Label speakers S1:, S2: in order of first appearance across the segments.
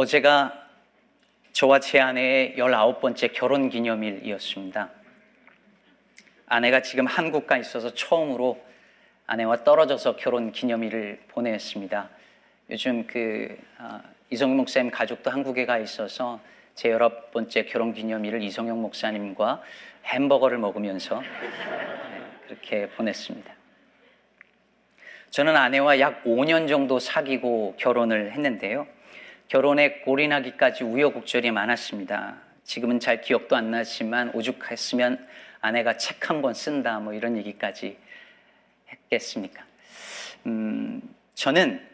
S1: 어제가 저와 제 아내의 19번째 결혼 기념일이었습니다. 아내가 지금 한국 가 있어서 처음으로 아내와 떨어져서 결혼 기념일을 보냈습니다. 요즘 그 어, 이성용 목사님 가족도 한국에 가 있어서 제 열아홉 번째 결혼 기념일을 이성용 목사님과 햄버거를 먹으면서 네, 그렇게 보냈습니다. 저는 아내와 약 5년 정도 사귀고 결혼을 했는데요. 결혼에 골인하기까지 우여곡절이 많았습니다. 지금은 잘 기억도 안 나지만 오죽했으면 아내가 책 한 권 쓴다 뭐 이런 얘기까지 했겠습니까? 음, 저는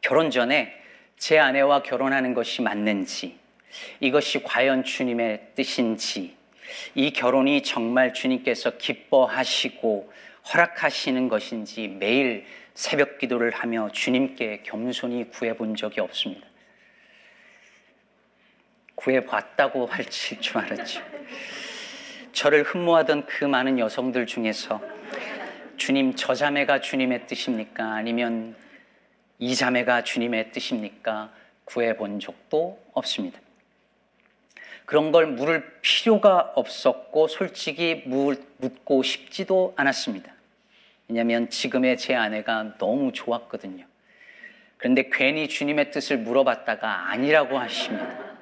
S1: 결혼 전에 제 아내와 결혼하는 것이 맞는지, 이것이 과연 주님의 뜻인지, 이 결혼이 정말 주님께서 기뻐하시고 허락하시는 것인지 매일 새벽 기도를 하며 주님께 겸손히 구해 본 적이 없습니다. 구해 봤다고 할줄 알았죠. 저를 흠모하던 그 많은 여성들 중에서 주님 저 자매가 주님의 뜻입니까? 아니면 이 자매가 주님의 뜻입니까? 구해 본 적도 없습니다. 그런 걸 물을 필요가 없었고 솔직히 묻고 싶지도 않았습니다. 왜냐하면 지금의 제 아내가 너무 좋았거든요. 그런데 괜히 주님의 뜻을 물어봤다가 아니라고 하시면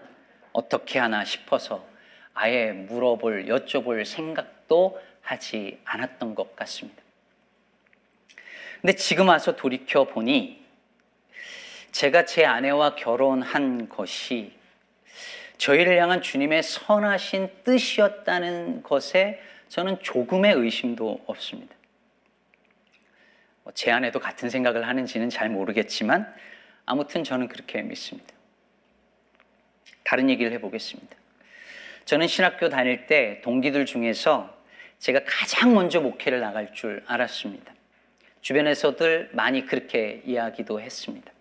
S1: 어떻게 하나 싶어서 아예 물어볼, 여쭤볼 생각도 하지 않았던 것 같습니다. 근데 지금 와서 돌이켜 보니 제가 제 아내와 결혼한 것이 저희를 향한 주님의 선하신 뜻이었다는 것에 저는 조금의 의심도 없습니다. 뭐제 아내도 같은 생각을 하는지는 잘 모르겠지만 아무튼 저는 그렇게 믿습니다. 다른 얘기를 해보겠습니다. 저는 신학교 다닐 때 동기들 중에서 제가 가장 먼저 목회를 나갈 줄 알았습니다. 주변에서들 많이 그렇게 이야기도 했습니다.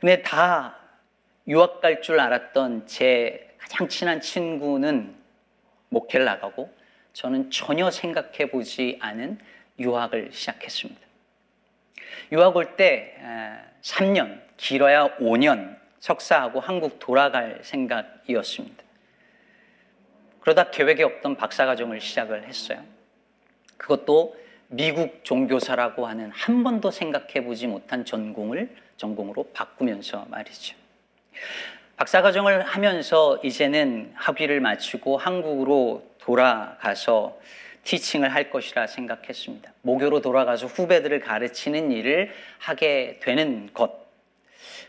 S1: 근데 다 유학 갈 줄 알았던 제 가장 친한 친구는 목회를 나가고 저는 전혀 생각해 보지 않은 유학을 시작했습니다. 유학 올 때 3년, 길어야 5년 석사하고 한국 돌아갈 생각이었습니다. 그러다 계획에 없던 박사과정을 시작을 했어요. 그것도 미국 종교사라고 하는 한 번도 생각해 보지 못한 전공을 전공으로 바꾸면서 말이죠. 박사과정을 하면서 이제는 학위를 마치고 한국으로 돌아가서 티칭을 할 것이라 생각했습니다. 모교로 돌아가서 후배들을 가르치는 일을 하게 되는 것.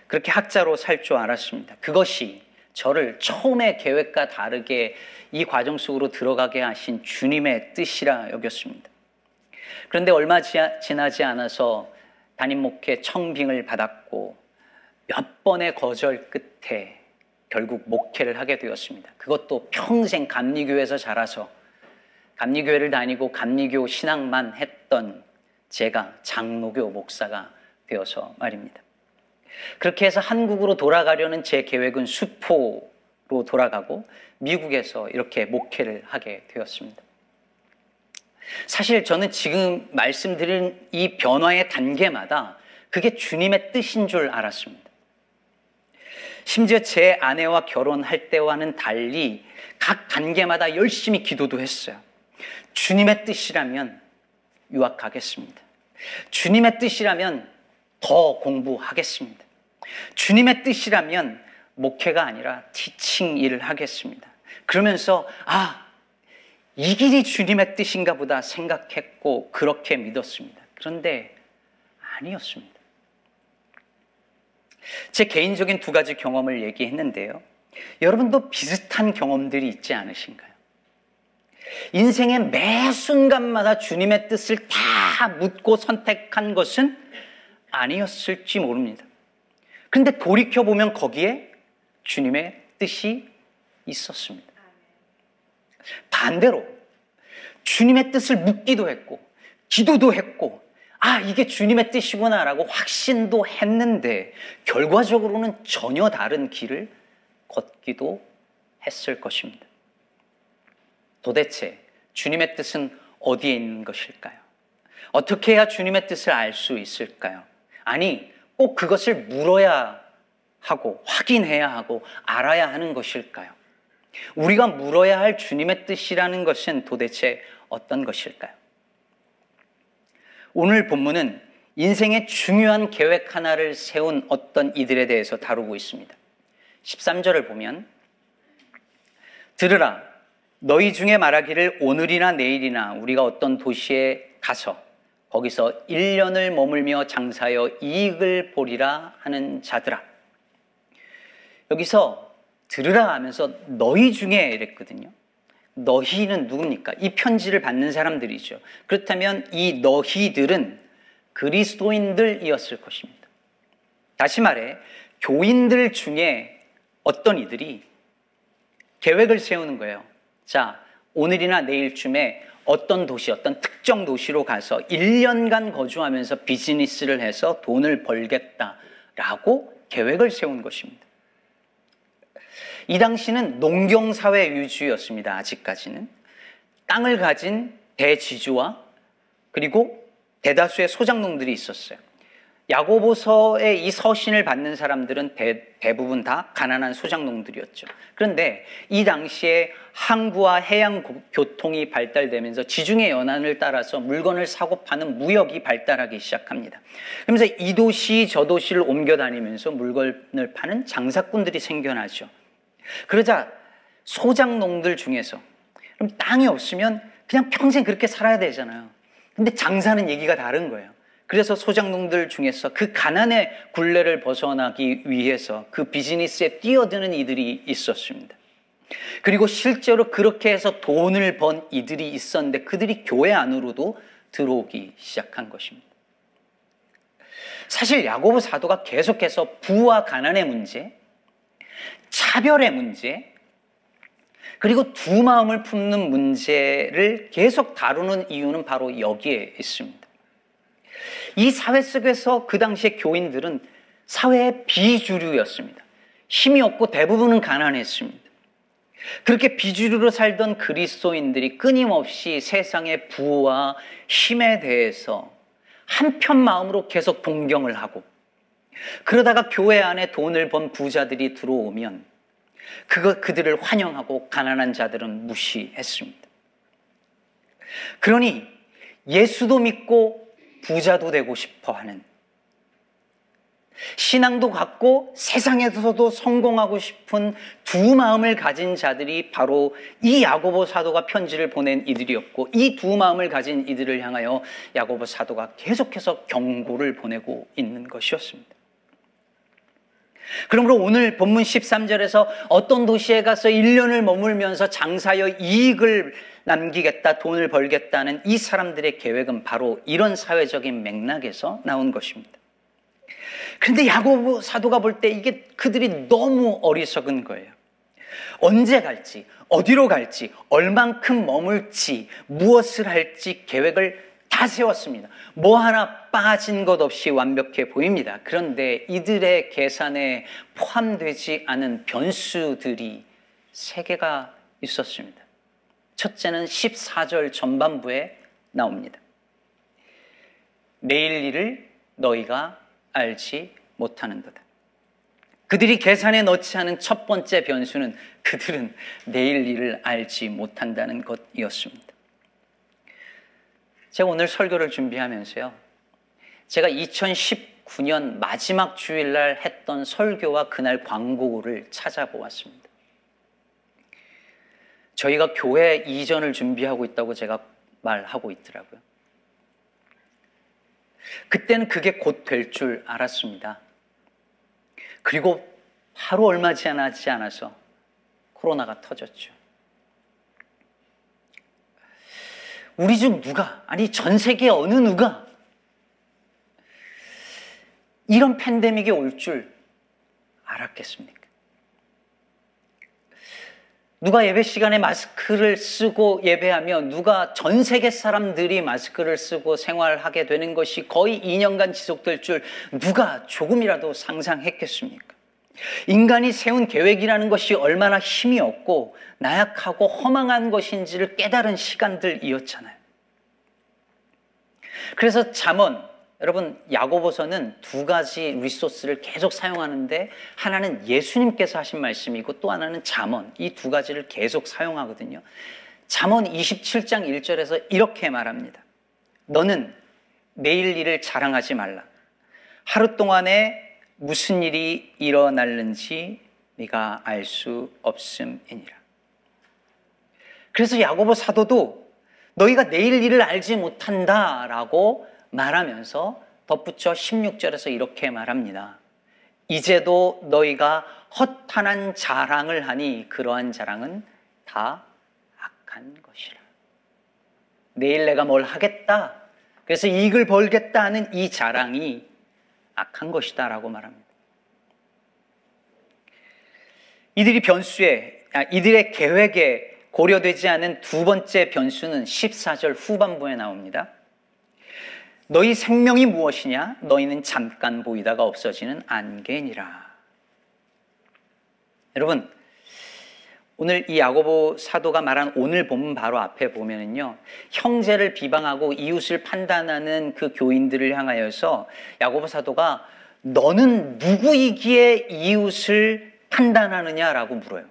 S1: 그렇게 학자로 살 줄 알았습니다. 그것이 저를 처음의 계획과 다르게 이 과정 속으로 들어가게 하신 주님의 뜻이라 여겼습니다. 그런데 얼마 지나지 않아서 담임 목회 청빙을 받았고 몇 번의 거절 끝에 결국 목회를 하게 되었습니다. 그것도 평생 감리교에서 자라서 감리교회를 다니고 감리교 신앙만 했던 제가 장로교 목사가 되어서 말입니다. 그렇게 해서 한국으로 돌아가려는 제 계획은 수포로 돌아가고 미국에서 이렇게 목회를 하게 되었습니다. 사실 저는 지금 말씀드린 이 변화의 단계마다 그게 주님의 뜻인 줄 알았습니다. 심지어 제 아내와 결혼할 때와는 달리 각 단계마다 열심히 기도도 했어요. 주님의 뜻이라면 유학하겠습니다. 주님의 뜻이라면 더 공부하겠습니다. 주님의 뜻이라면 목회가 아니라 티칭 일을 하겠습니다. 그러면서 아, 이 길이 주님의 뜻인가 보다 생각했고 그렇게 믿었습니다. 그런데 아니었습니다. 제 개인적인 두 가지 경험을 얘기했는데요. 여러분도 비슷한 경험들이 있지 않으신가요? 인생의 매 순간마다 주님의 뜻을 다 묻고 선택한 것은 아니었을지 모릅니다. 그런데 돌이켜보면 거기에 주님의 뜻이 있었습니다. 반대로 주님의 뜻을 묻기도 했고, 기도도 했고, 아, 이게 주님의 뜻이구나라고 확신도 했는데, 결과적으로는 전혀 다른 길을 걷기도 했을 것입니다. 도대체 주님의 뜻은 어디에 있는 것일까요? 어떻게 해야 주님의 뜻을 알 수 있을까요? 아니, 꼭 그것을 물어야 하고 확인해야 하고 알아야 하는 것일까요? 우리가 물어야 할 주님의 뜻이라는 것은 도대체 어떤 것일까요? 오늘 본문은 인생의 중요한 계획 하나를 세운 어떤 이들에 대해서 다루고 있습니다. 13절을 보면 들으라 너희 중에 말하기를 오늘이나 내일이나 우리가 어떤 도시에 가서 거기서 1년을 머물며 장사하여 이익을 보리라 하는 자들아. 여기서 들으라 하면서 너희 중에 이랬거든요. 너희는 누굽니까? 이 편지를 받는 사람들이죠. 그렇다면 이 너희들은 그리스도인들이었을 것입니다. 다시 말해, 교인들 중에 어떤 이들이 계획을 세우는 거예요. 자, 오늘이나 내일쯤에 어떤 도시, 어떤 특정 도시로 가서 1년간 거주하면서 비즈니스를 해서 돈을 벌겠다라고 계획을 세운 것입니다. 이 당시는 농경사회 위주였습니다. 아직까지는. 땅을 가진 대지주와 그리고 대다수의 소장농들이 있었어요. 야고보서의 이 서신을 받는 사람들은 대, 대부분 다 가난한 소장농들이었죠. 그런데 이 당시에 항구와 해양 교통이 발달되면서 지중해 연안을 따라서 물건을 사고 파는 무역이 발달하기 시작합니다. 그러면서 이 도시 저 도시를 옮겨 다니면서 물건을 파는 장사꾼들이 생겨나죠. 그러자 소장농들 중에서 그럼 땅이 없으면 그냥 평생 그렇게 살아야 되잖아요. 근데 장사는 얘기가 다른 거예요. 그래서 소장농들 중에서 그 가난의 굴레를 벗어나기 위해서 그 비즈니스에 뛰어드는 이들이 있었습니다. 그리고 실제로 그렇게 해서 돈을 번 이들이 있었는데 그들이 교회 안으로도 들어오기 시작한 것입니다. 사실 야고보 사도가 계속해서 부와 가난의 문제, 차별의 문제, 그리고 두 마음을 품는 문제를 계속 다루는 이유는 바로 여기에 있습니다. 이 사회 속에서 그 당시의 교인들은 사회의 비주류였습니다. 힘이 없고 대부분은 가난했습니다. 그렇게 비주류로 살던 그리스도인들이 끊임없이 세상의 부와 힘에 대해서 한편 마음으로 계속 동경을 하고 그러다가 교회 안에 돈을 번 부자들이 들어오면 그거 그들을 환영하고 가난한 자들은 무시했습니다. 그러니 예수도 믿고 부자도 되고 싶어 하는 신앙도 갖고 세상에서도 성공하고 싶은 두 마음을 가진 자들이 바로 이 야고보 사도가 편지를 보낸 이들이었고 이 두 마음을 가진 이들을 향하여 야고보 사도가 계속해서 경고를 보내고 있는 것이었습니다. 그러므로 오늘 본문 13절에서 어떤 도시에 가서 1년을 머물면서 장사여 이익을 남기겠다, 돈을 벌겠다는 이 사람들의 계획은 바로 이런 사회적인 맥락에서 나온 것입니다. 그런데 야고보 사도가 볼 때 이게 그들이 너무 어리석은 거예요. 언제 갈지, 어디로 갈지, 얼만큼 머물지, 무엇을 할지 계획을 다 세웠습니다. 뭐 하나 빠진 것 없이 완벽해 보입니다. 그런데 이들의 계산에 포함되지 않은 변수들이 세 개가 있었습니다. 첫째는 14절 전반부에 나옵니다. 내일 일을 너희가 알지 못하는도다. 그들이 계산에 넣지 않은 첫 번째 변수는 그들은 내일 일을 알지 못한다는 것이었습니다. 제가 오늘 설교를 준비하면서요. 제가 2019년 마지막 주일날 했던 설교와 그날 광고를 찾아보았습니다. 저희가 교회 이전을 준비하고 있다고 제가 말하고 있더라고요. 그때는 그게 곧 될 줄 알았습니다. 그리고 하루 얼마 지나지 않아서 코로나가 터졌죠. 우리 중 누가, 아니 전 세계 어느 누가 이런 팬데믹이 올 줄 알았겠습니까? 누가 예배 시간에 마스크를 쓰고 예배하며 누가 전 세계 사람들이 마스크를 쓰고 생활하게 되는 것이 거의 2년간 지속될 줄 누가 조금이라도 상상했겠습니까? 인간이 세운 계획이라는 것이 얼마나 힘이 없고 나약하고 허망한 것인지를 깨달은 시간들이었잖아요. 그래서 잠언 여러분 야고보서는 두 가지 리소스를 계속 사용하는데 하나는 예수님께서 하신 말씀이고 또 하나는 잠언 이 두 가지를 계속 사용하거든요. 잠언 27장 1절에서 이렇게 말합니다. 너는 내일 일을 자랑하지 말라. 하루 동안에 무슨 일이 일어날는지 네가 알 수 없음이니라. 그래서 야고보 사도도 너희가 내일 일을 알지 못한다라고 말하면서 덧붙여 16절에서 이렇게 말합니다. 이제도 너희가 허탄한 자랑을 하니 그러한 자랑은 다 악한 것이라. 내일 내가 뭘 하겠다. 그래서 이익을 벌겠다 하는 이 자랑이 악한 것이다 라고 말합니다. 이들이 변수에, 아, 이들의 계획에 고려되지 않은 두 번째 변수는 14절 후반부에 나옵니다. 너희 생명이 무엇이냐? 너희는 잠깐 보이다가 없어지는 안개니라. 여러분, 오늘 이 야고보 사도가 말한 오늘 본문 바로 앞에 보면은요, 형제를 비방하고 이웃을 판단하는 그 교인들을 향하여서 야고보 사도가 너는 누구이기에 이웃을 판단하느냐라고 물어요.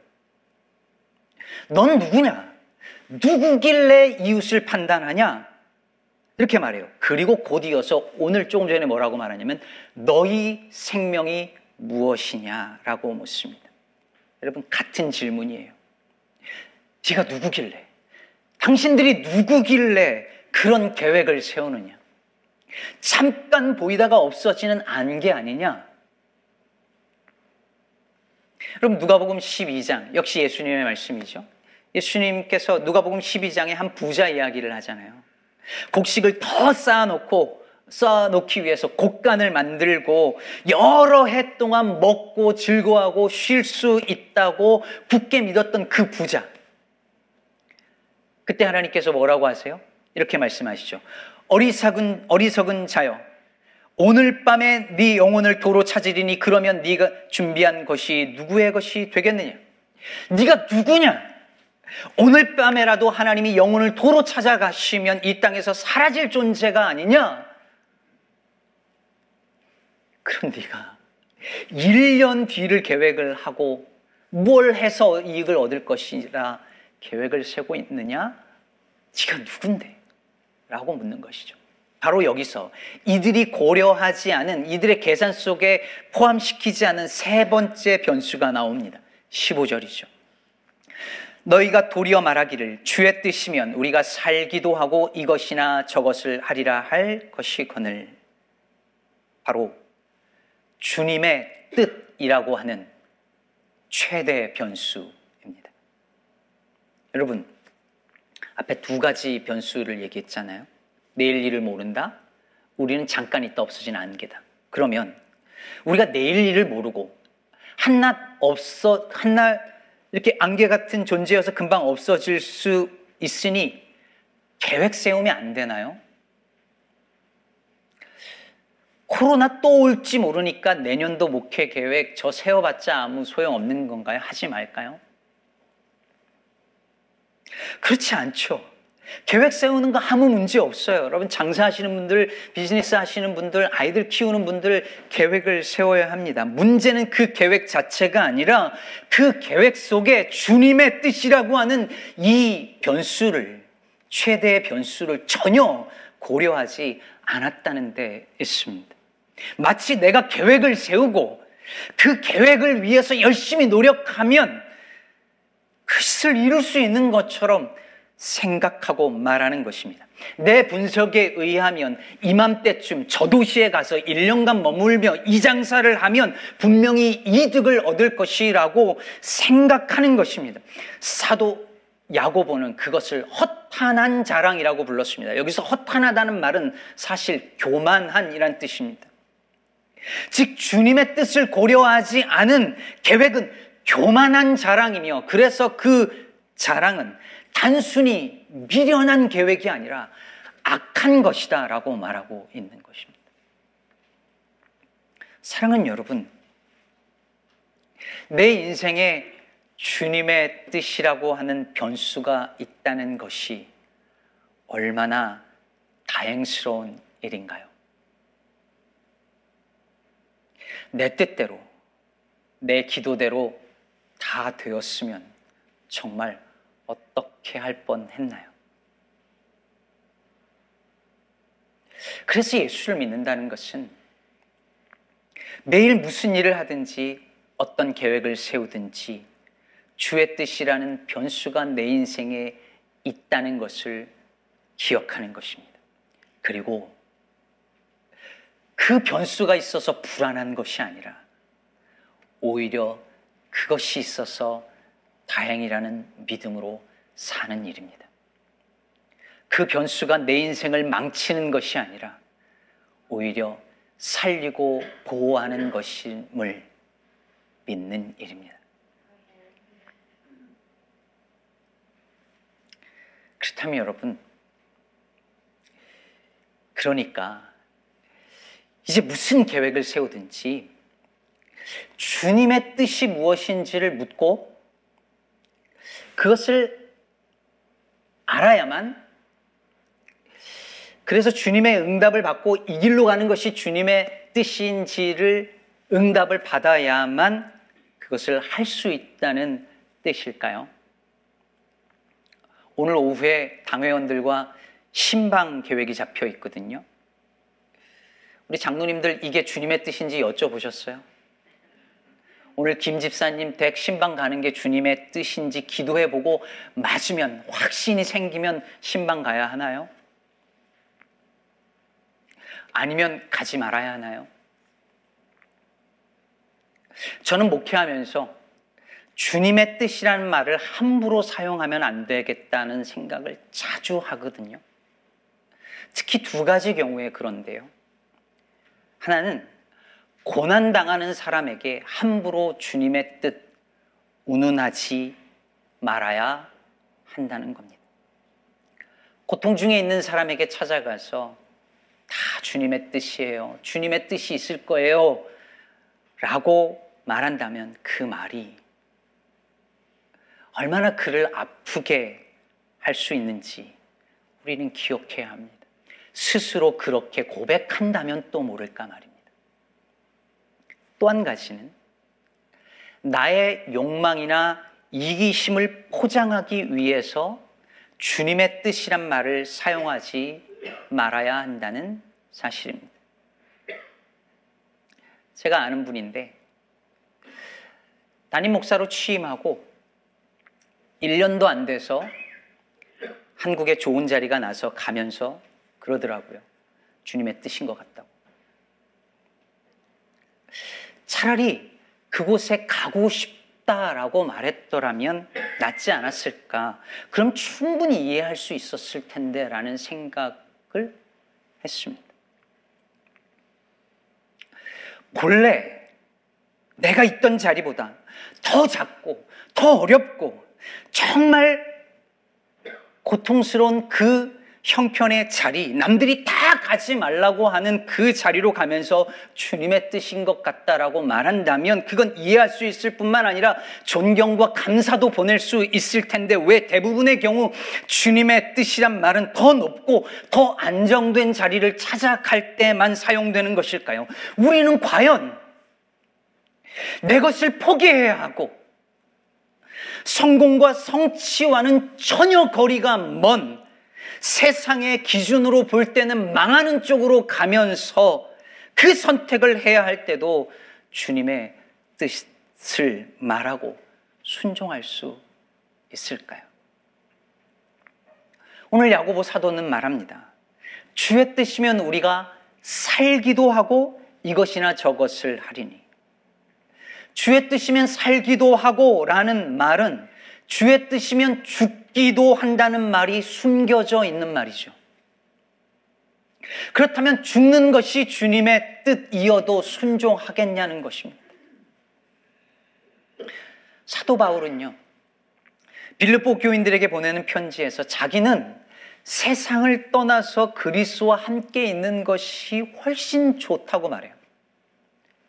S1: 넌 누구냐? 누구길래 이웃을 판단하냐? 이렇게 말해요. 그리고 곧 이어서 오늘 조금 전에 뭐라고 말하냐면 너희 생명이 무엇이냐라고 묻습니다. 여러분 같은 질문이에요. 제가 누구길래? 당신들이 누구길래 그런 계획을 세우느냐? 잠깐 보이다가 없어지는 안개 아니냐? 여러분 누가복음 12장 역시 예수님의 말씀이죠. 예수님께서 누가복음 12장에 한 부자 이야기를 하잖아요. 곡식을 더 쌓아놓고 쌓아놓기 위해서 곡간을 만들고 여러 해 동안 먹고 즐거워하고 쉴 수 있다고 굳게 믿었던 그 부자. 그때 하나님께서 뭐라고 하세요? 이렇게 말씀하시죠. 어리석은 어리석은 자여 오늘 밤에 네 영혼을 도로 찾으리니 그러면 네가 준비한 것이 누구의 것이 되겠느냐? 네가 누구냐? 오늘 밤에라도 하나님이 영혼을 도로 찾아가시면 이 땅에서 사라질 존재가 아니냐? 그런 네가 1년 뒤를 계획을 하고 뭘 해서 이익을 얻을 것이라 계획을 세고 있느냐? 네가 누군데? 라고 묻는 것이죠. 바로 여기서 이들이 고려하지 않은 이들의 계산 속에 포함시키지 않은 세 번째 변수가 나옵니다. 15절이죠. 너희가 도리어 말하기를 주의 뜻이면 우리가 살기도 하고 이것이나 저것을 하리라 할 것이거늘 바로 주님의 뜻이라고 하는 최대 변수입니다. 여러분 앞에 두 가지 변수를 얘기했잖아요. 내일 일을 모른다. 우리는 잠깐 있다 없어진 안개다. 그러면 우리가 내일 일을 모르고 한낱 없어 한날 이렇게 안개 같은 존재여서 금방 없어질 수 있으니 계획 세우면 안 되나요? 코로나 또 올지 모르니까 내년도 목회 계획 저 세워봤자 아무 소용 없는 건가요? 하지 말까요? 그렇지 않죠. 계획 세우는 거 아무 문제 없어요. 여러분 장사하시는 분들, 비즈니스 하시는 분들, 아이들 키우는 분들 계획을 세워야 합니다. 문제는 그 계획 자체가 아니라 그 계획 속에 주님의 뜻이라고 하는 이 변수를 최대의 변수를 전혀 고려하지 않았다는 데 있습니다. 마치 내가 계획을 세우고 그 계획을 위해서 열심히 노력하면 그것을 이룰 수 있는 것처럼 생각하고 말하는 것입니다. 내 분석에 의하면 이맘때쯤 저 도시에 가서 1년간 머물며 이 장사를 하면 분명히 이득을 얻을 것이라고 생각하는 것입니다. 사도 야고보는 그것을 허탄한 자랑이라고 불렀습니다. 여기서 허탄하다는 말은 사실 교만한이란 뜻입니다. 즉 주님의 뜻을 고려하지 않은 계획은 교만한 자랑이며 그래서 그 자랑은 단순히 미련한 계획이 아니라 악한 것이다 라고 말하고 있는 것입니다. 사랑은 여러분, 내 인생에 주님의 뜻이라고 하는 변수가 있다는 것이 얼마나 다행스러운 일인가요? 내 뜻대로, 내 기도대로 다 되었으면 정말 어떻게 할 뻔 했나요? 그래서 예수를 믿는다는 것은 매일 무슨 일을 하든지 어떤 계획을 세우든지 주의 뜻이라는 변수가 내 인생에 있다는 것을 기억하는 것입니다. 그리고 그 변수가 있어서 불안한 것이 아니라 오히려 그것이 있어서 다행이라는 믿음으로 사는 일입니다. 그 변수가 내 인생을 망치는 것이 아니라 오히려 살리고 보호하는 것임을 믿는 일입니다. 그렇다면 여러분, 그러니까 이제 무슨 계획을 세우든지 주님의 뜻이 무엇인지를 묻고 그것을 알아야만 그래서 주님의 응답을 받고 이 길로 가는 것이 주님의 뜻인지를 응답을 받아야만 그것을 할 수 있다는 뜻일까요? 오늘 오후에 당회원들과 신방 계획이 잡혀 있거든요. 우리 장로님들 이게 주님의 뜻인지 여쭤보셨어요? 오늘 김 집사님 댁 신방 가는 게 주님의 뜻인지 기도해 보고 맞으면 확신이 생기면 신방 가야 하나요? 아니면 가지 말아야 하나요? 저는 목회하면서 주님의 뜻이라는 말을 함부로 사용하면 안 되겠다는 생각을 자주 하거든요. 특히 두 가지 경우에 그런데요. 하나는 고난당하는 사람에게 함부로 주님의 뜻 운운하지 말아야 한다는 겁니다. 고통 중에 있는 사람에게 찾아가서 다 주님의 뜻이에요. 주님의 뜻이 있을 거예요. 라고 말한다면 그 말이 얼마나 그를 아프게 할 수 있는지 우리는 기억해야 합니다. 스스로 그렇게 고백한다면 또 모를까 말입니다. 또 한 가지는 나의 욕망이나 이기심을 포장하기 위해서 주님의 뜻이란 말을 사용하지 말아야 한다는 사실입니다. 제가 아는 분인데 담임 목사로 취임하고 1년도 안 돼서 한국에 좋은 자리가 나서 가면서 그러더라고요. 주님의 뜻인 것 같다고. 차라리 그곳에 가고 싶다라고 말했더라면 낫지 않았을까. 그럼 충분히 이해할 수 있었을 텐데 라는 생각을 했습니다. 본래 내가 있던 자리보다 더 작고 더 어렵고 정말 고통스러운 그 형편의 자리, 남들이 다 가지 말라고 하는 그 자리로 가면서 주님의 뜻인 것 같다라고 말한다면 그건 이해할 수 있을 뿐만 아니라 존경과 감사도 보낼 수 있을 텐데 왜 대부분의 경우 주님의 뜻이란 말은 더 높고 더 안정된 자리를 찾아갈 때만 사용되는 것일까요? 우리는 과연 내 것을 포기해야 하고 성공과 성취와는 전혀 거리가 먼 세상의 기준으로 볼 때는 망하는 쪽으로 가면서 그 선택을 해야 할 때도 주님의 뜻을 말하고 순종할 수 있을까요? 오늘 야고보 사도는 말합니다. 주의 뜻이면 우리가 살기도 하고 이것이나 저것을 하리니. 주의 뜻이면 살기도 하고 라는 말은 주의 뜻이면 죽 기도 한다는 말이 숨겨져 있는 말이죠. 그렇다면 죽는 것이 주님의 뜻이어도 순종하겠냐는 것입니다. 사도 바울은요, 빌립보 교인들에게 보내는 편지에서 자기는 세상을 떠나서 그리스와 함께 있는 것이 훨씬 좋다고 말해요.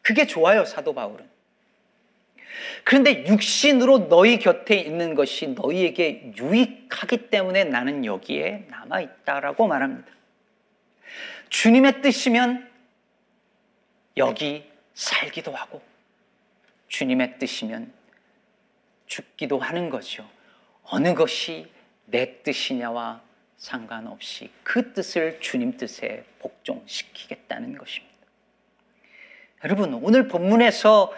S1: 그게 좋아요, 사도 바울은. 그런데 육신으로 너희 곁에 있는 것이 너희에게 유익하기 때문에 나는 여기에 남아 있다라고 말합니다. 주님의 뜻이면 여기 살기도 하고 주님의 뜻이면 죽기도 하는 거죠. 어느 것이 내 뜻이냐와 상관없이 그 뜻을 주님 뜻에 복종시키겠다는 것입니다. 여러분, 오늘 본문에서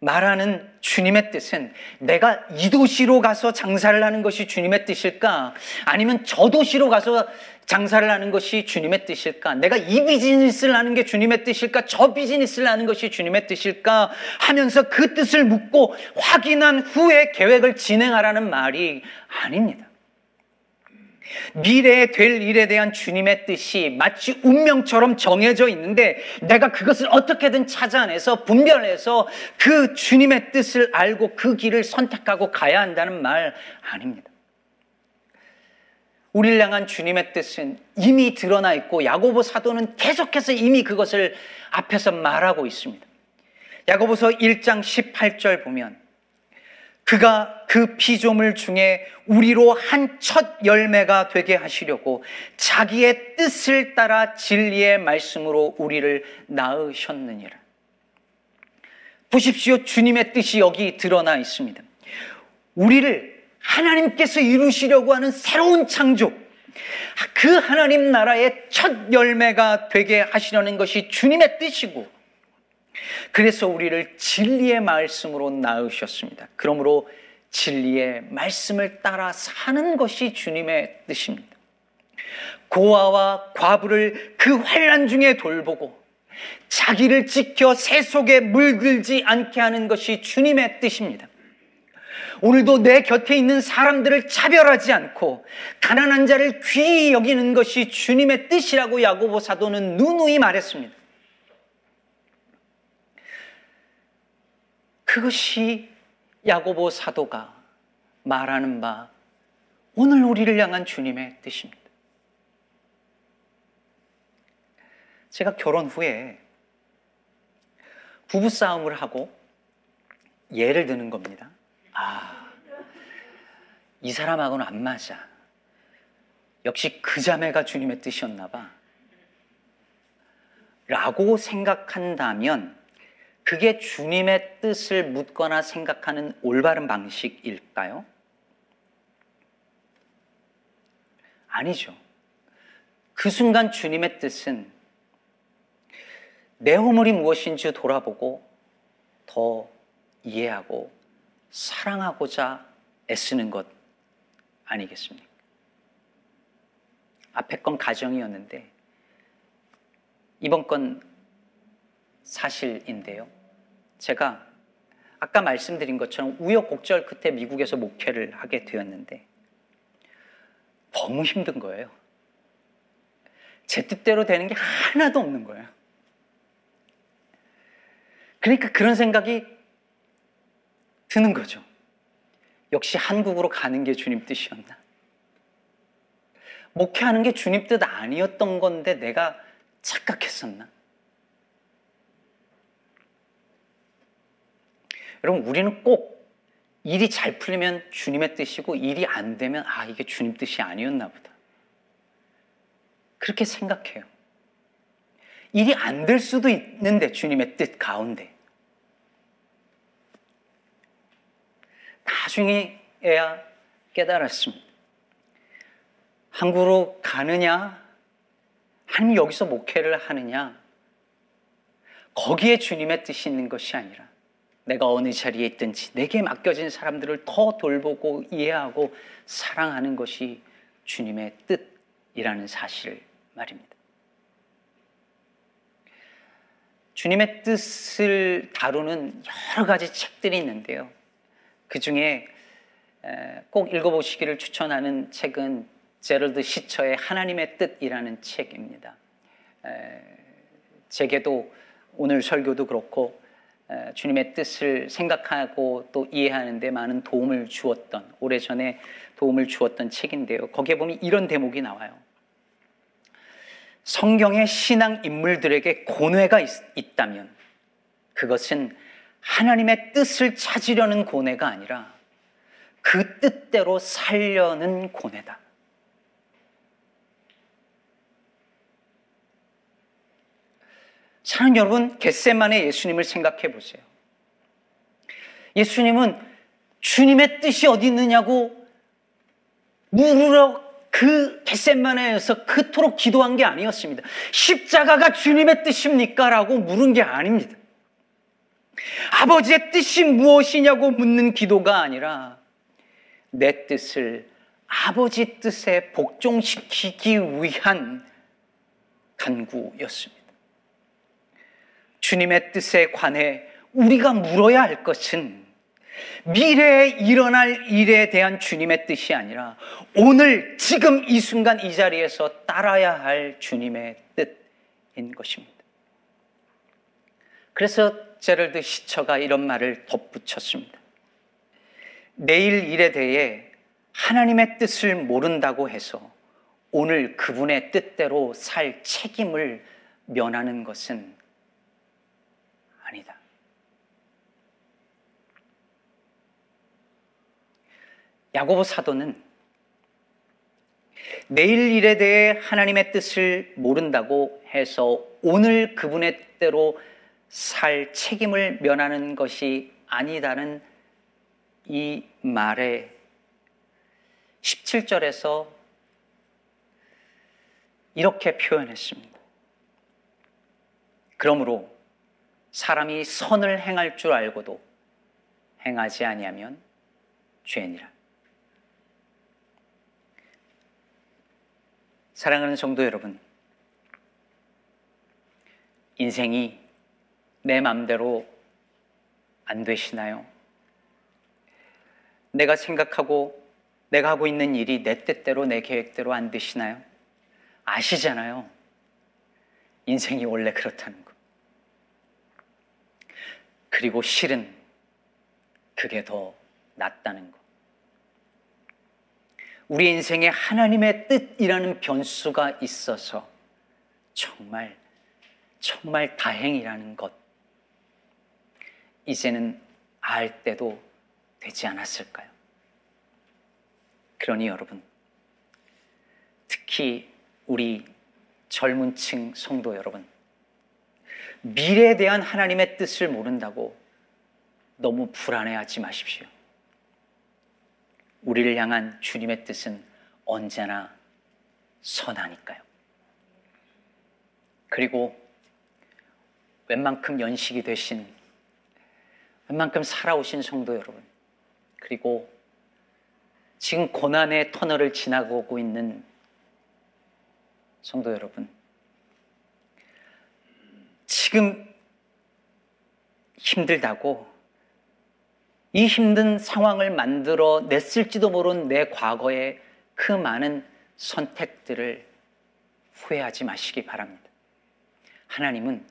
S1: 말하는 주님의 뜻은 내가 이 도시로 가서 장사를 하는 것이 주님의 뜻일까? 아니면 저 도시로 가서 장사를 하는 것이 주님의 뜻일까? 내가 이 비즈니스를 하는 게 주님의 뜻일까? 저 비즈니스를 하는 것이 주님의 뜻일까? 하면서 그 뜻을 묻고 확인한 후에 계획을 진행하라는 말이 아닙니다. 미래에 될 일에 대한 주님의 뜻이 마치 운명처럼 정해져 있는데 내가 그것을 어떻게든 찾아내서 분별해서 그 주님의 뜻을 알고 그 길을 선택하고 가야 한다는 말 아닙니다. 우리를 향한 주님의 뜻은 이미 드러나 있고 야고보 사도는 계속해서 이미 그것을 앞에서 말하고 있습니다. 야고보서 1장 18절 보면 그가 그 피조물 중에 우리로 한 첫 열매가 되게 하시려고 자기의 뜻을 따라 진리의 말씀으로 우리를 낳으셨느니라. 보십시오. 주님의 뜻이 여기 드러나 있습니다. 우리를 하나님께서 이루시려고 하는 새로운 창조, 그 하나님 나라의 첫 열매가 되게 하시려는 것이 주님의 뜻이고, 그래서 우리를 진리의 말씀으로 낳으셨습니다. 그러므로 진리의 말씀을 따라 사는 것이 주님의 뜻입니다. 고아와 과부를 그 환란 중에 돌보고 자기를 지켜 새 속에 물들지 않게 하는 것이 주님의 뜻입니다. 오늘도 내 곁에 있는 사람들을 차별하지 않고 가난한 자를 귀히 여기는 것이 주님의 뜻이라고 야고보 사도는 누누이 말했습니다. 그것이 야고보 사도가 말하는 바 오늘 우리를 향한 주님의 뜻입니다. 제가 결혼 후에 부부싸움을 하고 예를 드는 겁니다. 아, 이 사람하고는 안 맞아. 역시 그 자매가 주님의 뜻이었나 봐. 라고 생각한다면 그게 주님의 뜻을 묻거나 생각하는 올바른 방식일까요? 아니죠. 그 순간 주님의 뜻은 내 허물이 무엇인지 돌아보고 더 이해하고 사랑하고자 애쓰는 것 아니겠습니까? 앞에 건 가정이었는데 이번 건 사실인데요. 제가 아까 말씀드린 것처럼 우여곡절 끝에 미국에서 목회를 하게 되었는데 너무 힘든 거예요. 제 뜻대로 되는 게 하나도 없는 거예요. 그러니까 그런 생각이 드는 거죠. 역시 한국으로 가는 게 주님 뜻이었나? 목회하는 게 주님 뜻 아니었던 건데 내가 착각했었나? 여러분, 우리는 꼭 일이 잘 풀리면 주님의 뜻이고 일이 안 되면 아, 이게 주님 뜻이 아니었나 보다. 그렇게 생각해요. 일이 안 될 수도 있는데 주님의 뜻 가운데. 나중에야 깨달았습니다. 한국으로 가느냐, 아니면 여기서 목회를 하느냐, 거기에 주님의 뜻이 있는 것이 아니라 내가 어느 자리에 있든지 내게 맡겨진 사람들을 더 돌보고 이해하고 사랑하는 것이 주님의 뜻이라는 사실 말입니다. 주님의 뜻을 다루는 여러 가지 책들이 있는데요. 그 중에 꼭 읽어보시기를 추천하는 책은 제럴드 시처의 하나님의 뜻이라는 책입니다. 제게도 오늘 설교도 그렇고 주님의 뜻을 생각하고 또 이해하는 데 많은 도움을 주었던 오래전에 도움을 주었던 책인데요. 거기에 보면 이런 대목이 나와요. 성경의 신앙 인물들에게 고뇌가 있, 다면 그것은 하나님의 뜻을 찾으려는 고뇌가 아니라 그 뜻대로 살려는 고뇌다. 사랑 여러분, 겟세만의 예수님을 생각해 보세요. 예수님은 주님의 뜻이 어디 있느냐고 물으러 그 겟세만에서 그토록 기도한 게 아니었습니다. 십자가가 주님의 뜻입니까? 라고 물은 게 아닙니다. 아버지의 뜻이 무엇이냐고 묻는 기도가 아니라 내 뜻을 아버지 뜻에 복종시키기 위한 간구였습니다. 주님의 뜻에 관해 우리가 물어야 할 것은 미래에 일어날 일에 대한 주님의 뜻이 아니라 오늘 지금 이 순간 이 자리에서 따라야 할 주님의 뜻인 것입니다. 그래서 제럴드 시처가 이런 말을 덧붙였습니다. 내일 일에 대해 하나님의 뜻을 모른다고 해서 오늘 그분의 뜻대로 살 책임을 면하는 것은 아니다. 야고보 사도는 내일 일에 대해 하나님의 뜻을 모른다고 해서 오늘 그분의 뜻대로 살 책임을 면하는 것이 아니다는 이 말에 17절에서 이렇게 표현했습니다. 그러므로 사람이 선을 행할 줄 알고도 행하지 아니하면 죄니라. 사랑하는 성도 여러분, 인생이 내 맘대로 안 되시나요? 내가 생각하고 내가 하고 있는 일이 내 뜻대로 내 계획대로 안 되시나요? 아시잖아요. 인생이 원래 그렇다는 거. 그리고 실은 그게 더 낫다는 거. 우리 인생에 하나님의 뜻이라는 변수가 있어서 정말, 정말 다행이라는 것. 이제는 알 때도 되지 않았을까요? 그러니 여러분, 특히 우리 젊은 층 성도 여러분, 미래에 대한 하나님의 뜻을 모른다고 너무 불안해하지 마십시오. 우리를 향한 주님의 뜻은 언제나 선하니까요. 그리고 웬만큼 연식이 되신, 웬만큼 살아오신 성도 여러분, 그리고 지금 고난의 터널을 지나고 있는 성도 여러분, 지금 힘들다고 이 힘든 상황을 만들어 냈을지도 모르는 내 과거의 그 많은 선택들을 후회하지 마시기 바랍니다. 하나님은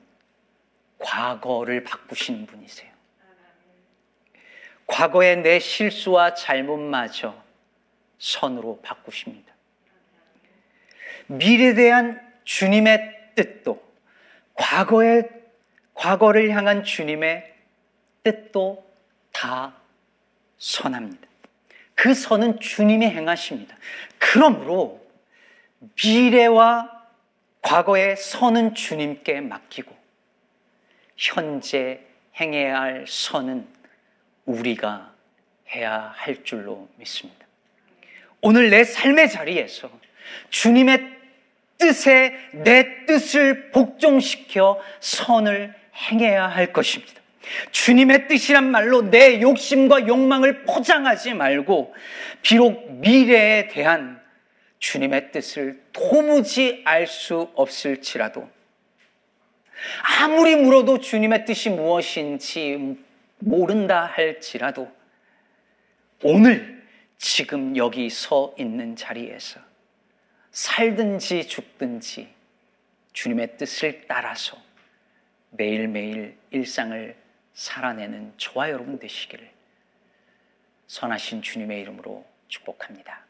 S1: 과거를 바꾸시는 분이세요. 과거의 내 실수와 잘못마저 선으로 바꾸십니다. 미래에 대한 주님의 뜻도 과거의 과거를 향한 주님의 뜻도 다 선합니다. 그 선은 주님이 행하십니다. 그러므로 미래와 과거의 선은 주님께 맡기고 현재 행해야 할 선은 우리가 해야 할 줄로 믿습니다. 오늘 내 삶의 자리에서 주님의 뜻에 내 뜻을 복종시켜 선을 행해야 할 것입니다. 주님의 뜻이란 말로 내 욕심과 욕망을 포장하지 말고 비록 미래에 대한 주님의 뜻을 도무지 알 수 없을지라도 아무리 물어도 주님의 뜻이 무엇인지 모른다 할지라도 오늘 지금 여기 서 있는 자리에서 살든지 죽든지 주님의 뜻을 따라서 매일매일 일상을 살아내는 저와 여러분 되시기를 선하신 주님의 이름으로 축복합니다.